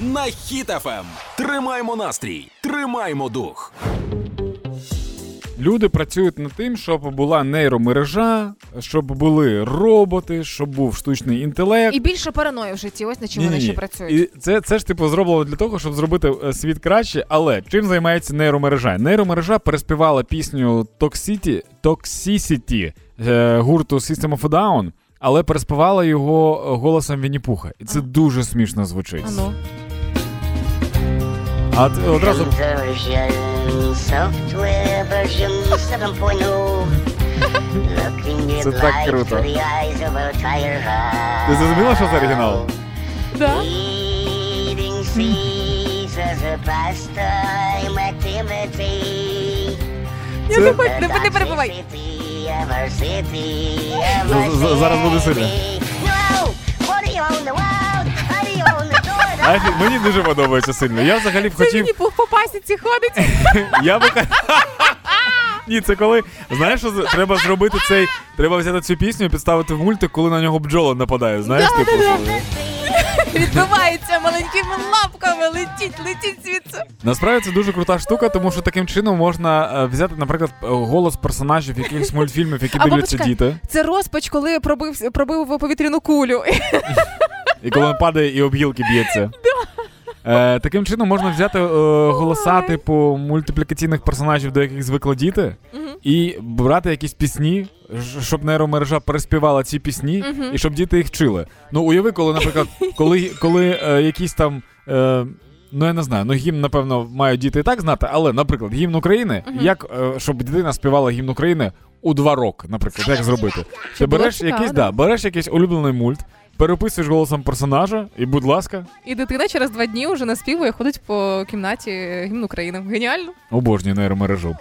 на Хіт ФМ. Тримаймо настрій, тримаймо дух. Люди працюють над тим, щоб була нейромережа, щоб були роботи, щоб був штучний інтелект. І більше параної в житті, ось на чим вони ще працюють. І це, це ж типу зроблено для того, щоб зробити е, світ краще. Але чим займається нейромережа? Нейромережа переспівала пісню Toxicity, Toxicity е, гурту System of a Down, але переспівала його е, голосом Вінні-Пуха. І це А. дуже смішно звучить. А ну. А т- одразу Version, software version 7.0. Looking Це at так life круто. through the eyes of a tired heart. ти зрозуміла, що це оригінал? Да? Eating seeds as a pastime activity. Я не хочу, не, не перебувай. Toxicity of our city, of З- з- our зараз буде сильно. мені дуже подобається сильно. Я взагалі б Це хотів. мені по пасіці ходить. Я би Ні, це коли знаєш, що треба зробити цей. Треба взяти цю пісню і підставити в мультик, коли на нього бджола нападає. Знаєш, Да, типу. Відбивається маленькими лапками, летіть, летіть звідси. Насправді це дуже крута штука, тому що таким чином можна е, взяти, наприклад, е, голос персонажів якихось мультфільмів, які дивляться діти, Це розпач, коли пробив, пробив повітряну кулю. і коли він падає і об гілки б'ється. Е, таким чином можна взяти е, голоса, типу, мультиплікаційних персонажів, до яких звикли діти, і брати якісь пісні, щоб нейромережа переспівала ці пісні, і щоб діти їх вчили. Ну, уяви, коли, наприклад, коли, коли е, якісь там. Е, Ну, я не знаю, ну гімн, напевно, мають діти і так знати, але, наприклад, гімн України, Мгм. як е, щоб дитина співала гімн України у два роки, наприклад, як зробити? Ти береш якийсь, да, береш якийсь улюблений мульт, переписуєш голосом персонажа, і, будь ласка, І дитина через два дні вже наспівує, ходить по кімнаті гімн України. Геніально. обожнюю нейромережу.